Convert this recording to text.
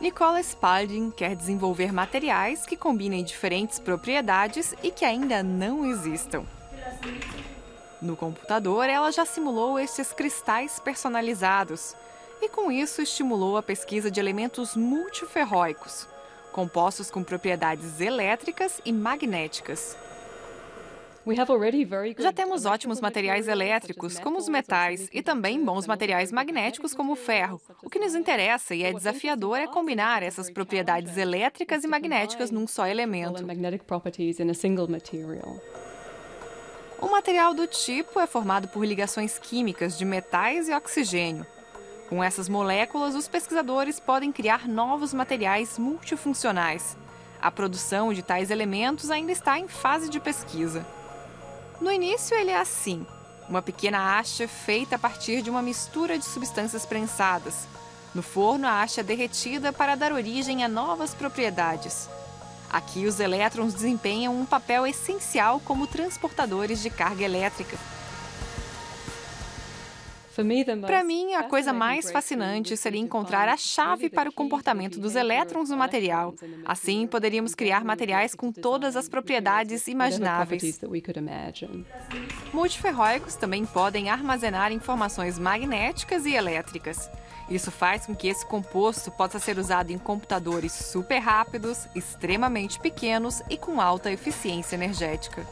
Nicola Spalding quer desenvolver materiais que combinem diferentes propriedades e que ainda não existam. No computador, ela já simulou estes cristais personalizados e, com isso, estimulou a pesquisa de elementos multiferróicos, compostos com propriedades elétricas e magnéticas. Já temos ótimos materiais elétricos, como os metais, e também bons materiais magnéticos, como o ferro. O que nos interessa e é desafiador é combinar essas propriedades elétricas e magnéticas num só elemento. Um material do tipo é formado por ligações químicas de metais e oxigênio. Com essas moléculas, os pesquisadores podem criar novos materiais multifuncionais. A produção de tais elementos ainda está em fase de pesquisa. No início, ele é assim: uma pequena haste feita a partir de uma mistura de substâncias prensadas. No forno, a haste é derretida para dar origem a novas propriedades. Aqui, os elétrons desempenham um papel essencial como transportadores de carga elétrica. Para mim, a coisa mais fascinante seria encontrar a chave para o comportamento dos elétrons no material. Assim, poderíamos criar materiais com todas as propriedades imagináveis. Multiferróicos também podem armazenar informações magnéticas e elétricas. Isso faz com que esse composto possa ser usado em computadores super rápidos, extremamente pequenos e com alta eficiência energética.